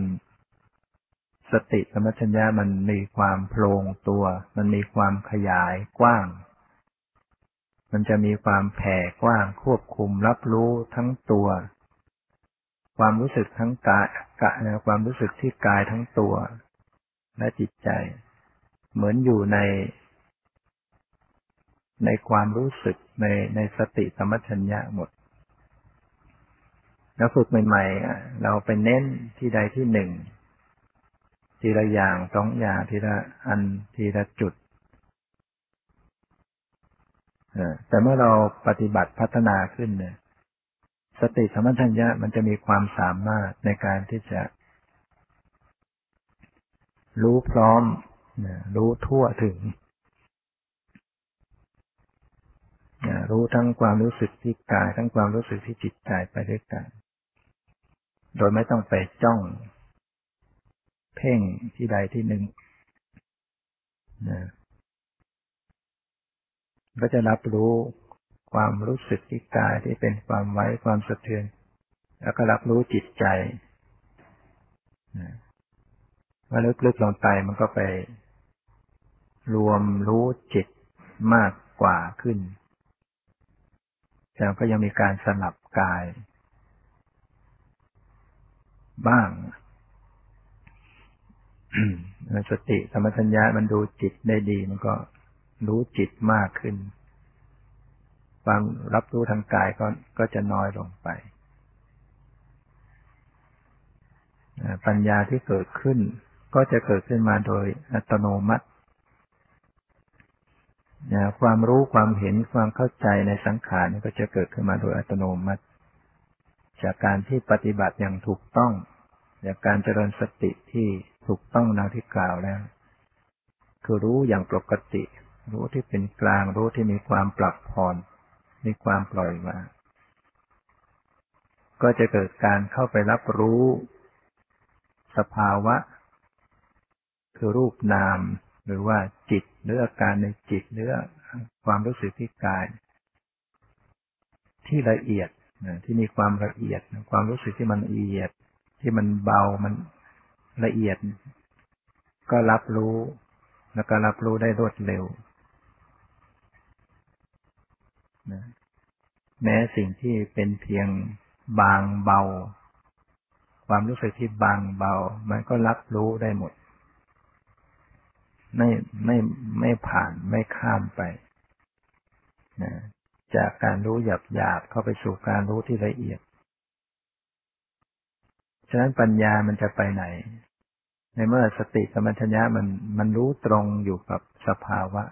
สติสมัชัญญามันมีความโพลงตัว มันมีความขยายกว้าง มันจะมีความแผ่กว้างควบคุมรับรู้ทั้งตัว ความรู้สึกทั้งกายกะความรู้สึกที่กายทั้งตัว และจิตใจ เหมือนอยู่ใน ในความรู้สึกในในสติสมัชัญญะหมดแล้วฝึกใหม่ๆเราไปเน้นที่ใดที่หนึ่ง ทีละอย่างสองอย่างทีละอันทีละจุดแต่เมื่อเราปฏิบัติพัฒนาขึ้นเนี่ย สติสมัชัญญะมันจะมีความสามารถในการที่จะ รู้พร้อมรู้ทั่วถึง รู้ทั้งความรู้สึกที่กาย ทั้งความรู้สึกที่จิตใจไปด้วยกัน โดยไม่ต้องไปจ้อง เพ่งที่ใดที่หนึ่งนะก็จะรับรู้ความรู้สึกที่กายที่เป็นความไว้ความสะเทือน แล้วก็รับรู้จิตใจว่าลึกๆลงไปมันก็ไป รวมรู้จิตมากกว่าขึ้น แต่ก็ยังมีการสลับกาย บ้าง สติธรรมัญญามันดูจิตได้ดี มันก็รู้จิตมากขึ้นความรับรู้ทางกายก็ก็จะน้อยลงไปปัญญาที่เกิดขึ้น ก็จะเกิดขึ้นมาโดยอัตโนมัติความรู้ความเห็นความเข้าใจในสังขารก็จะเกิดขึ้นมาโดยอัตโนมัติ จากการที่ปฏิบัติอย่างถูกต้อง จากการเจริญสติที่ ถูกต้องนาที่กล่าวแล้ว คือรู้อย่างปกติ รู้ที่เป็นกลาง รู้ที่มีความปรับผ่อนมีความปล่อยวางก็จะเกิดการเข้าไปรับรู้ สภาวะ คือรูปนาม หรือว่าจิตหรืออาการในจิตหรือความรู้สึกที่กาย ที่ละเอียดที่มีความละเอียด ความรู้สึกที่มันละเอียด ที่มันเบามัน ละเอียด ก็รับรู้ แล้วก็รับรู้ได้รวดเร็วแม้สิ่งที่เป็นเพียงบางเบา ความรู้สึกที่บางเบา มันก็รับรู้ได้หมด ไม่ไม่ไม่ผ่านไม่ข้ามไปนะจากการรู้หยาบหยาบเข้าไปสู่การรู้ที่ละเอียด ฉะนั้นปัญญามันจะไปไหน ในเมื่อสติสมัญญะมันมันรู้ตรงอยู่กับสภาวะ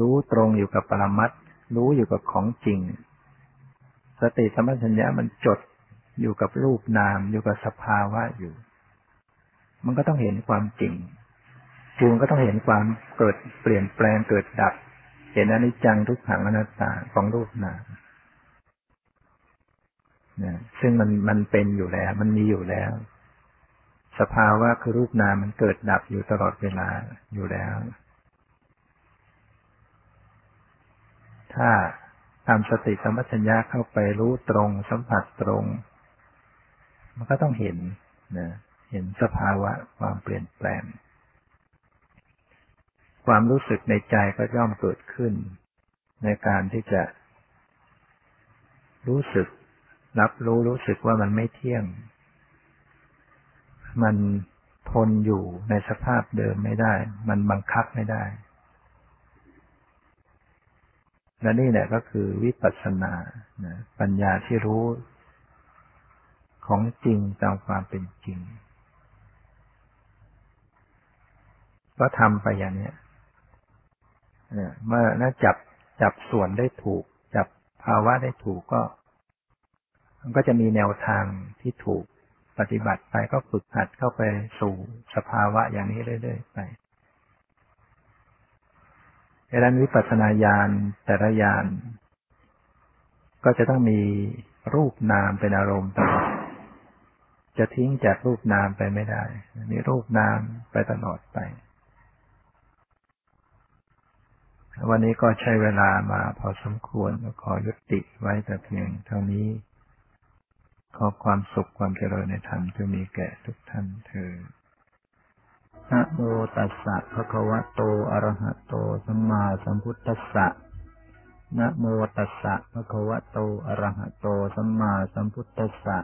รู้ตรงอยู่กับปรมัตรู้อยู่กับของจริง สติสมัญญะมันจดอยู่กับรูปนามอยู่กับสภาวะอยู่ มันก็ต้องเห็นความจริงคือมันก็ต้องเห็นความเกิดเปลี่ยนแปลงเกิดดับ เห็นอนิจจังทุกขังอนัตตาของรูปนามนะซึ่งมันมันเป็นอยู่แล้ว มันมีอยู่แล้ว สภาวะคือรูปนามมันเกิดดับอยู่ตลอดเวลาอยู่แล้ว ถ้าทำสติสมัชัญญาเข้าไปรู้ตรง สัมผัสตรง มันก็ต้องเห็นนะเห็นสภาวะความเปลี่ยนแปลง ความรู้สึกในใจก็ย่อมเกิดขึ้น ในการที่จะ รู้สึก รับรู้รู้สึกว่ามันไม่เที่ยง มันทนอยู่ในสภาพเดิมไม่ได้ มันบังคับไม่ได้ และนี่แหละก็คือวิปัสสนาปัญญาที่รู้ของจริงตามความเป็นจริง ก็ทำไปอย่างนี้เมื่อน่าจับจับส่วนได้ถูก จับภาวะได้ถูกก็ มันก็จะมีแนวทางที่ถูก ปฏิบัติไปก็ฝึกหัดเข้าไปสู่สภาวะอย่างนี้เรื่อย ๆ ไปดังนั้นวิปัสสนาญาณแต่ละญาณก็จะต้องมีรูปนามเป็นอารมณ์ตลอด จะทิ้งจากรูปนามไปไม่ได้ มีรูปนามไปตลอดไป วันนี้ก็ใช้เวลามาพอสมควรก็ขอยุติไว้แต่เพียงเท่านี้ ขอความสุขความเจริญในธรรมจะมีแก่ทุกท่านเธอนะโมตัสสะภะคะวะโต อะระหะโต สัมมาสัมพุทธัสสะนะโมตัสสะภะคะวะโต อะระหะโต สัมมาสัมพุทธัสสะ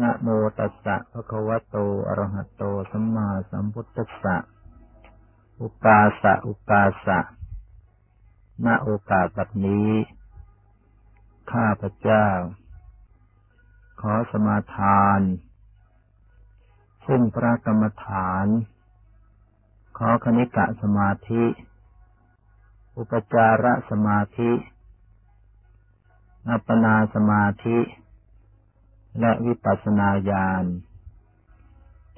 นะโมตัสสะภะคะวะโต อะระหะโต สัมมาสัมพุทธัสสะ อุปาสะ อุปาสะณโอกาสแบบนี้ ข้าพเจ้า ขอสมาทาน ซึ่งพระกรรมฐาน ขอคณิกะสมาธิ อุปจารสมาธิอัปปนาสมาธิ และวิปัสสนาญาณ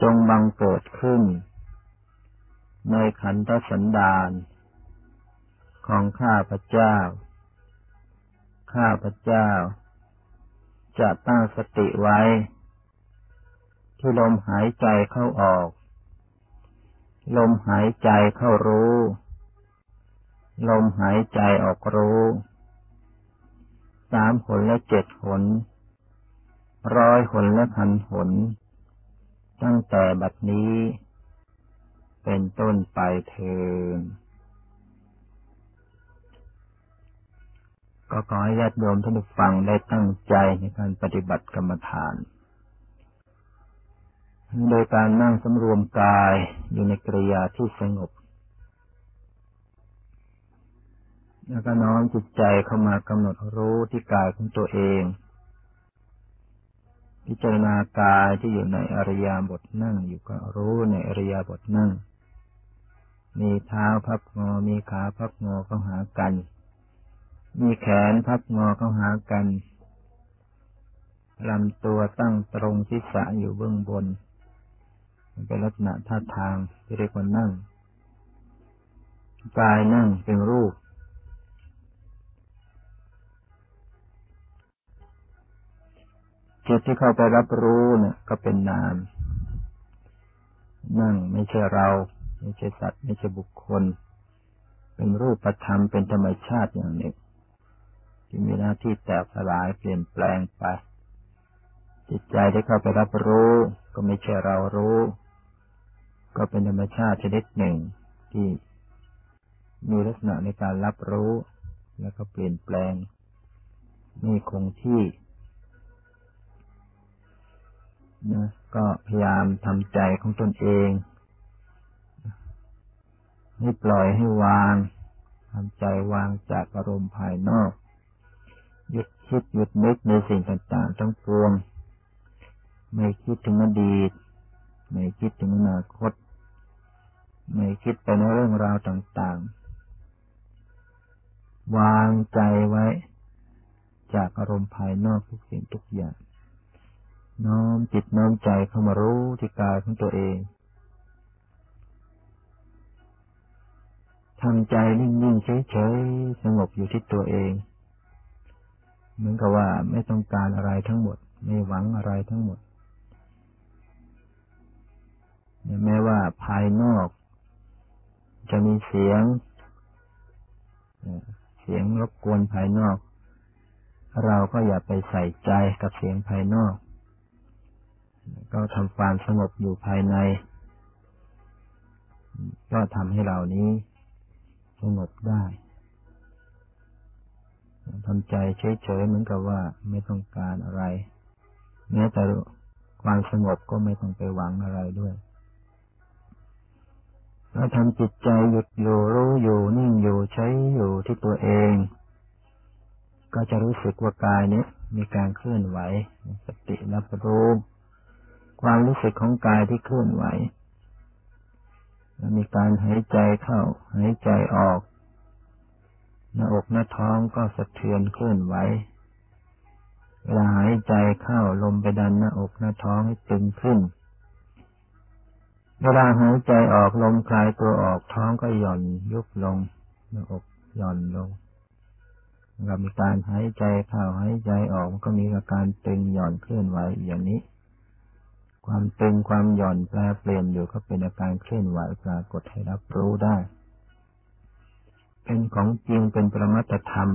จงบังเกิดขึ้น ในขันธสันดานของข้าพเจ้า ข้าพเจ้า จะตั้งสติไว้ ที่ลมหายใจเข้าออก ลมหายใจเข้ารู้ ลมหายใจออกรู้สามหนและเจ็ดหน ร้อยหนและพันหน ตั้งแต่บัดนี้ เป็นต้นไปเทิน ก็ขอให้ญาติโยมท่านผู้ฟังได้ตั้งใจในการปฏิบัติกรรมฐาน โดยการนั่งสำรวมกายอยู่ในกริยาที่สงบ แล้วก็น้อมจิตใจเข้ามากำหนดรู้ที่กายของตัวเอง พิจารณากายที่อยู่ในอริยบทนั่งอยู่ก็รู้ในอริยบทนั่ง มีเท้าพับงอ มีขาพับงอเข้าหากัน มีแขนพับงอเข้าหากันลำตัวตั้งตรงศีรษะอยู่เบื้องบน เป็นลักษณะท่าทางที่เรียกว่านั่ง กายนั่งเป็นรูป จิตที่เข้าไปรับรู้เนี่ยก็เป็นนาม นั่งไม่ใช่เรา ไม่ใช่สัตว์ ไม่ใช่บุคคล เป็นรูปธรรมเป็นธรรมชาติอย่างหนึ่ง ที่มีหน้าที่แตกสลายเปลี่ยนแปลงไป จิตใจที่เข้าไปรับรู้ ก็ไม่ใช่เรารู้ ก็เป็นธรรมชาติชนิดหนึ่งที่มีลักษณะในการรับรู้ แล้วก็เปลี่ยนแปลงไม่คงที่นะก็พยายามทำใจของตนเองให้ปล่อยให้วางทำใจวางจากอารมณ์ภายนอก คิดหยุดนึกในสิ่งต่างๆทั้งปวง ไม่คิดถึงอดีต ไม่คิดถึงอนาคต ไม่คิดไปในเรื่องราวต่างๆ วางใจไว้ จากอารมณ์ภายนอกทุกสิ่งทุกอย่าง น้อมจิตน้อมใจเข้ามารู้ที่กายของตัวเองทำใจนิ่งๆเฉยๆสงบอยู่ที่ตัวเอง เหมือนกับว่าไม่ต้องการอะไรทั้งหมด ไม่หวังอะไรทั้งหมดแม้ว่าภายนอก จะมีเสียง เสียงรบกวนภายนอก เราก็อย่าไปใส่ใจกับเสียงภายนอก ก็ทำความสงบอยู่ภายใน ก็ทำให้เรานี้สงบได้ ทำใจเฉยๆเหมือนกับว่าไม่ต้องการอะไรแม้แต่ความสงบก็ไม่ต้องไปหวังอะไรด้วยถ้าทำจิตใจหยุดอยู่รู้อยู่นิ่งอยู่ใช้อยู่ที่ตัวเอง ก็จะรู้สึกว่ากายนี้มีการเคลื่อนไหวสติรับรู้ความรู้สึกของกายที่เคลื่อนไหวมีการหายใจเข้าหายใจออก หน้าอกหน้าท้องก็สะเทือนเคลื่อนไหวเวลาหายใจเข้าลมไปดันหน้าอกหน้าท้องให้ตึงขึ้น เวลาหายใจออกลมคลายตัวออกท้องก็หย่อนยุบลง หน้าอกหย่อนลงกับมีการหายใจเข้าหายใจออกก็มีอาการตึงหย่อนเคลื่อนไหวอย่างนี้ ความตึงความหย่อนแปลเปลี่ยนอยู่ก็เป็นอาการเคลื่อนไหวปรากฏให้รับรู้ได้ เป็นของจริงเป็นประมัตธรรม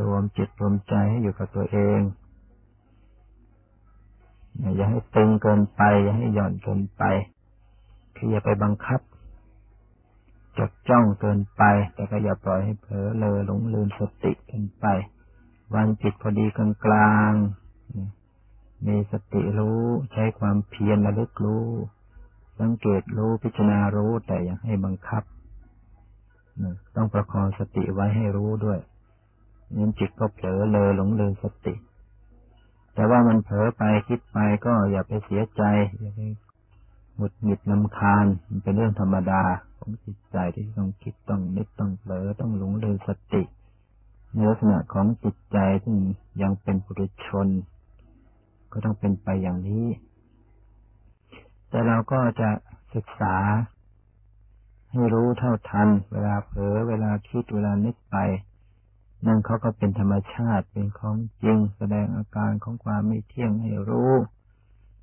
รวมจิตรวมใจให้อยู่กับตัวเอง อย่าให้ตึงเกินไป อย่าให้หย่อนเกินไป คืออย่าไปบังคับจดจ้องเกินไป แต่ก็อย่าปล่อยให้เผลอเลยหลงลืมสติเกินไปวางจิตพอดีกลางกลางมีสติรู้ใช้ความเพียรระลึกรู้ สังเกตรู้พิจารณารู้แต่อย่าให้บังคับ ต้องประคองสติไว้ให้รู้ด้วยนั้นจิตก็เผลอเลยหลงลืมสติ แต่ว่ามันเผลอไปคิดไปก็อย่าไปเสียใจ อย่าไปหงุดหงิดลำคาญมันเป็นเรื่องธรรมดาของจิตใจที่ต้องคิดต้องนึกต้องเผลอต้องหลงลืมสติในลักษณะของจิตใจที่ยังเป็นปุถุชน ก็ต้องเป็นไปอย่างนี้ แต่เราก็จะศึกษา ให้รู้เท่าทัน เวลาเผลอเวลาคิดเวลานึกไป นั่นเขาก็เป็นธรรมชาติเป็นของจริง แสดงอาการของความไม่เที่ยงให้รู้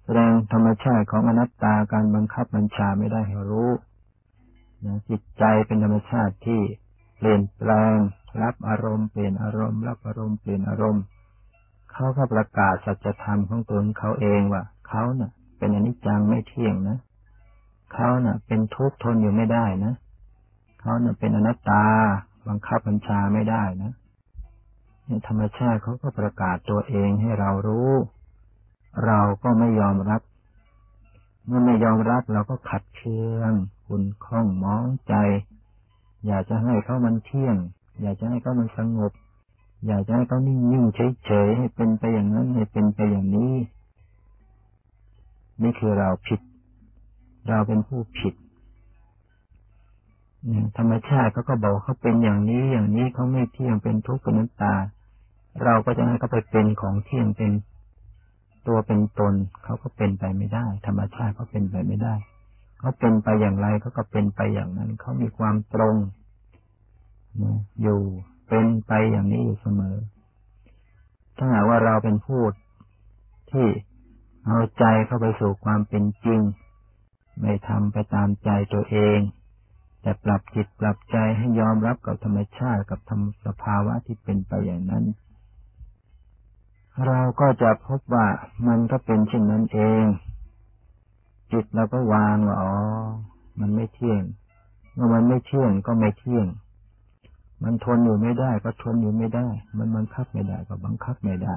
แสดงธรรมชาติของอนัตตาการบังคับบัญชาไม่ได้ให้รู้นะจิตใจเป็นธรรมชาติที่เปลี่ยนแปลง รับอารมณ์เปลี่ยนอารมณ์รับอารมณ์เปลี่ยนอารมณ์เขาก็ประกาศสัจธรรมของตนเขาเองว่าเขาเนะ่ะ เป็นอนิจจังไม่เที่ยงนะ เขาเนะ่ะ เป็นทุกข์ทนอยู่ไม่ได้นะเขาเนะ่ะเป็นอนัตตา บังคับบัญชาไม่ได้นะนี่ธรรมชาติเขาก็ประกาศตัวเองให้เรารู้ เราก็ไม่ยอมรับ เมื่อไม่ยอมรับเราก็ขัดเคืองคุณข้องมองใจ อยากจะให้เขามันเที่ยง อยากจะให้เขามันสงบ อยากจะให้เขานิ่งๆเฉยๆให้เป็นไปอย่างนั้นให้เป็นไปอย่างนี้ นี่คือเราผิด เราเป็นผู้ผิดธรรมชาติเขาก็บอกเขาเป็นอย่างนี้อย่างนี้เขาไม่เที่ยงเป็นทุกข์เป็นน้ำตา เราก็จะให้เขาไปเป็นของเที่ยงเป็นตัวเป็นตนเขาก็เป็นไปไม่ได้ ธรรมชาติเขาเป็นไปไม่ได้เขาเป็นไปอย่างไรเขาก็เป็นไปอย่างนั้นเขามีความตรงอยู่เป็นไปอย่างนี้อยู่เสมอ ถ้าหากว่าเราเป็นผู้ที่เอาใจเข้าไปสู่ความเป็นจริง ไม่ทำไปตามใจตัวเอง แต่ปรับจิตปรับใจให้ยอมรับกับธรรมชาติกับธรรมสภาวะที่เป็นไปอย่างนั้น เราก็จะพบว่ามันก็เป็นเช่นนั้นเอง จิตเราก็วางว่าอ๋อ มันไม่เที่ยงเมื่อมันไม่เที่ยงก็ไม่เที่ยง มันทนอยู่ไม่ได้ ก็ทนอยู่ไม่ได้ มันบังคับไม่ได้ก็บังคับไม่ได้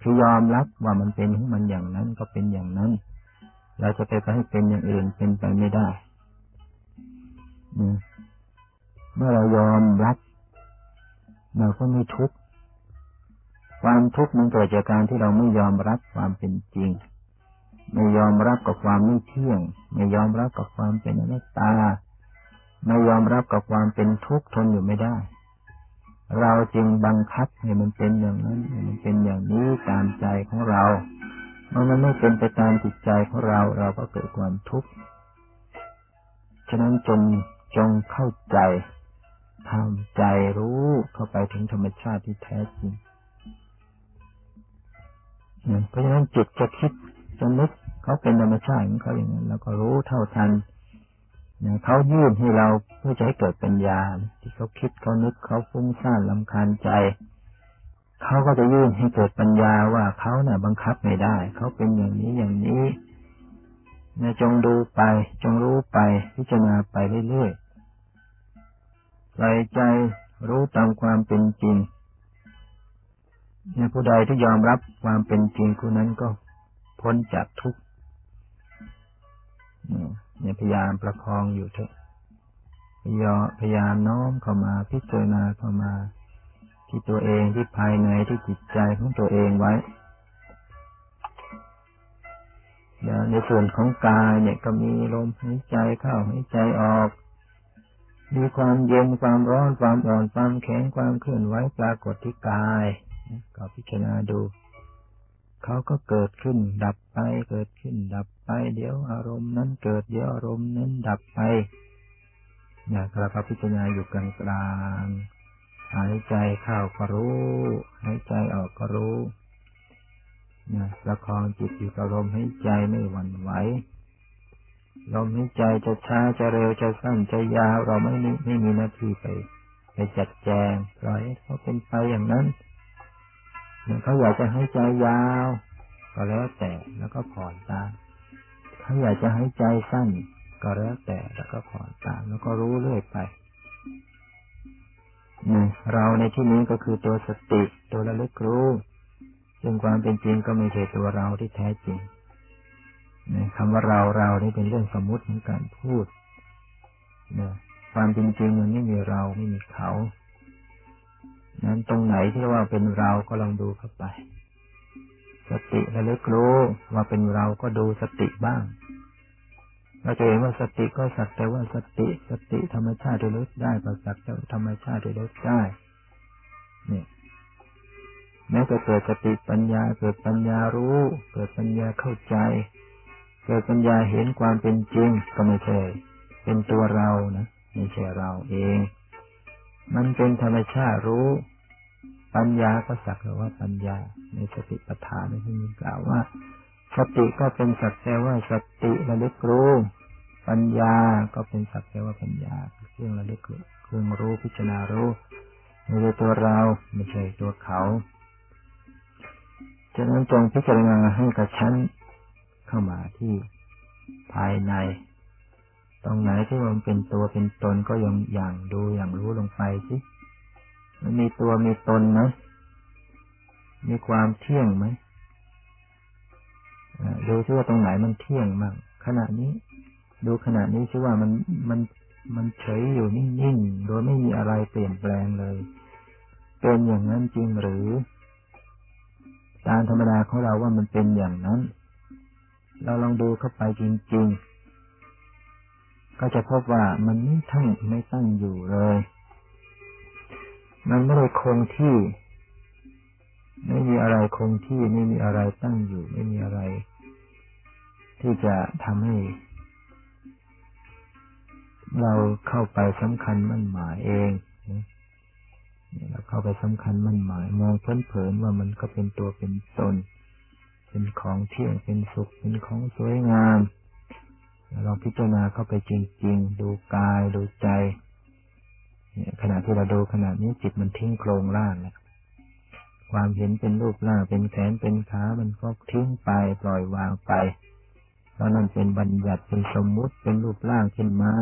คือยอมรับว่ามันเป็นของมันอย่างนั้นก็เป็นอย่างนั้น เราจะไปให้เป็นอย่างอื่นเป็นไปไม่ได้ เมื่อเรายอมรับเราก็ไม่ทุกข์ความทุกข์มันเกิดจากการที่เราไม่ยอมรับความเป็นจริง ไม่ยอมรับกับความไม่เที่ยง ไม่ยอมรับกับความเป็นอนัตตา ไม่ยอมรับกับความเป็นทุกข์ทนอยู่ไม่ได้ เราจึงบังคับให้มันเป็นอย่างนั้นให้มันเป็นอย่างนี้ตามใจของเรา เมื่อมันไม่เป็นไปตามจิตใจของเราเราก็เกิดความทุกข์ ฉะนั้นจงจงเข้าใจทำใจรู้เข้าไปถึงธรรมชาติที่แท้จริงเพราะฉะนั้นจิตจะคิดจะนึกเขาเป็นธรรมชาติของเขาอย่างนั้นเราก็รู้เท่าทันเขายื่นให้เราเพื่อจะให้เกิดปัญญาที่เขาคิดเขานึกเขาฟุ้งซ่านลำคาญใจ เขาก็จะยื่นให้เกิดปัญญาว่าเขาเนี่ยบังคับไม่ได้ เขาเป็นอย่างนี้อย่างนี้นจงดูไป จงรู้ไป พิจารณาไปเรื่อยๆใส่ใจรู้ตามความเป็นจริงเนี่ยผู้ใดที่ยอมรับความเป็นจริงคนนั้นก็พ้นจากทุกข์เนี่ยพยายามประคองอยู่เถอะพยายามน้อมเข้ามาพิจารณาเข้ามา ที่ตัวเองที่ภายในที่จิตใจของตัวเองไว้แล้วในส่วนของกายเนี่ยก็มีลมหายใจเข้าหายใจออก มีความเย็นความร้อนความอ่อนความแข็งความเคลื่อนไหวปรากฏที่กายก็พิจารณาดูเขาก็เกิดขึ้นดับไป เกิดขึ้นดับไป เดี๋ยวอารมณ์นั้นเกิดเดี๋ยวอารมณ์นั้นดับไปเนี่ยเราก็พิจารณาอยู่กลางกลาง หายใจเข้าก็รู้หายใจออกก็รู้เนี่ยประคองจิตอยู่กับลมหายใจไม่หวั่นไหวลมหายใจจะช้าจะเร็วจะสั้นจะยาว เราไม่ไม่มีหน้าที่ไปไปจัดแจงปล่อยเขาเป็นไปอย่างนั้นเขาอยากจะให้ใจยาว ก็แล้วแต่แล้วก็ผ่อนตามเขาอยากจะให้ใจสั้น ก็แล้วแต่แล้วก็ผ่อนตามแล้วก็รู้เรื่อยไป เราในที่นี้ก็คือตัวสติตัวระลึกรู้ซึ่งความเป็นจริงก็ไม่ใช่ตัวเราที่แท้จริงนี่คำว่าเราเรานี่เป็นเรื่องสมมุติของการพูดนี่ยความจริงๆมันไม่มีเราไม่มีเขา นั้นตรงไหนที่ว่าเป็นเราก็ลองดูเข้าไป สติระลึกรู้ว่าเป็นเราก็ดูสติบ้าง เราจะเห็นว่าสติก็สักแต่ว่าสติ สติธรรมชาติระลึกได้ก็สักแต่ธรรมชาติระลึกได้ เนี่ยแม้จะเกิดสติปัญญา เกิดปัญญารู้ เกิดปัญญาเข้าใจ เกิดปัญญาเห็นความเป็นจริงก็ไม่ใช่เป็นตัวเรานะไม่ใช่เราเอง มันเป็นธรรมชาติรู้ ปัญญาก็สักแต่ว่าปัญญาในสติปัฏฐานที่มีกล่าวว่า สติก็เป็นสักแต่ว่าสติระลึกรู้ ปัญญาก็เป็นสักแต่ว่าปัญญาเครื่องระลึกเครื่องรู้พิจารณารู้ไม่ใช่ตัวเราไม่ใช่ตัวเขาฉะนั้นจงพิจารณาให้กระชั้นเข้ามาที่ภายใน ตรงไหนที่มันเป็นตัวเป็นตนก็ยังอย่างดูอย่างรู้ลงไปสิมันมีตัวมีตนไหมมีความเที่ยงไหม ดูซิว่าตรงไหนมันเที่ยงบ้างขณะนี้ ดูขณะนี้ซิว่ามันมันมันเฉยอยู่นิ่งๆ โดยไม่มีอะไรเปลี่ยนแปลงเลย เป็นอย่างนั้นจริงหรือ ตามธรรมดาของเราว่ามันเป็นอย่างนั้น เราลองดูเข้าไปจริง ๆ ก็จะพบว่ามันไม่ทั้งไม่ตั้งอยู่เลย มันไม่ได้คงที่ ไม่มีอะไรคงที่ไม่มีอะไรตั้งอยู่ ไม่มีอะไร ที่จะทำให้ เราเข้าไปสำคัญมั่นหมายเองเราเข้าไปสำคัญมั่นหมาย มองเพลินเผินว่ามันก็เป็นตัวเป็นตน เป็นของเที่ยงเป็นสุข เป็นของสวยงามลองพิจารณาเข้าไปจริง ๆ ดูกายดูใจขณะที่เราดูขณะนี้จิตมันทิ้งโครงร่างนะ ความเห็นเป็นรูปร่างเป็นแขนเป็นขามันก็ทิ้งไปปล่อยวางไปเพราะนั่นเป็นบัญญัติเป็นสมมุติเป็นรูปร่างขึ้นมา